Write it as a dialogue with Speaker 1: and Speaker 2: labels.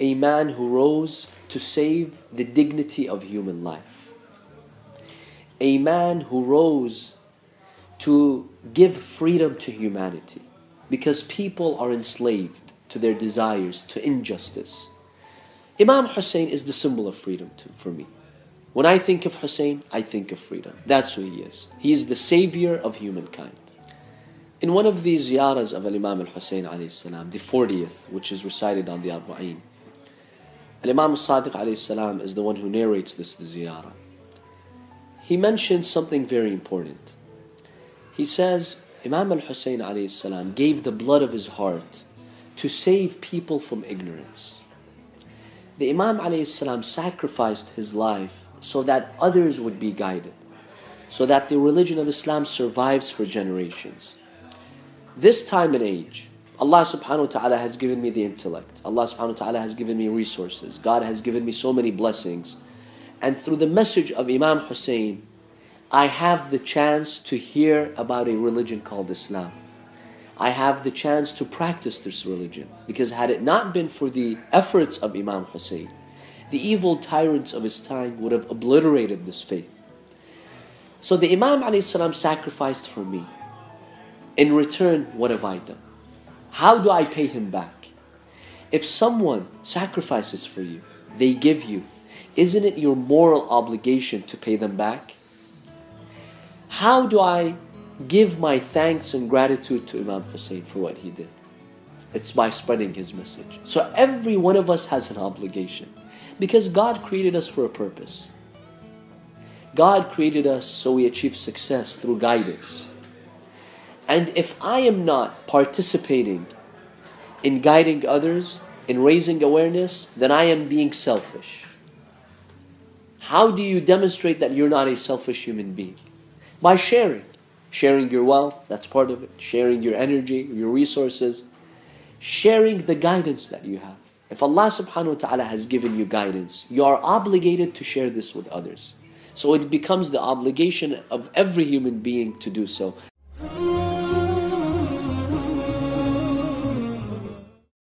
Speaker 1: a man who rose to save the dignity of human life. A man who rose to give freedom to humanity because people are enslaved to their desires, to injustice. Imam Hussein is the symbol of freedom to, for me. When I think of Hussein, I think of freedom. That's who he is. He is the savior of humankind. In one of these ziyaras of Imam al-Hussein salam, the 40th, which is recited on the Arba'in, Imam al-Sadiq salam is the one who narrates this ziyarah. He mentions something very important. He says, Imam al-Hussein salam gave the blood of his heart to save people from ignorance. The Imam salam sacrificed his life so that others would be guided, so that the religion of Islam survives for generations. This time and age, Allah subhanahu wa ta'ala has given me the intellect. Allah subhanahu wa ta'ala has given me resources. God has given me so many blessings. And through the message of Imam Hussein, I have the chance to hear about a religion called Islam. I have the chance to practice this religion. Because had it not been for the efforts of Imam Hussein, the evil tyrants of his time would have obliterated this faith. So the Imam sacrificed for me. In return, what have I done? How do I pay him back? If someone sacrifices for you, they give you, isn't it your moral obligation to pay them back? How do I give my thanks and gratitude to Imam Hussein for what he did? It's by spreading his message. So every one of us has an obligation. Because God created us for a purpose. God created us so we achieve success through guidance. And if I am not participating in guiding others, in raising awareness, then I am being selfish. How do you demonstrate that you're not a selfish human being? By sharing. Sharing your wealth, that's part of it. Sharing your energy, your resources. Sharing the guidance that you have. If Allah subhanahu wa ta'ala has given you guidance, you are obligated to share this with others. So it becomes the obligation of every human being to do so.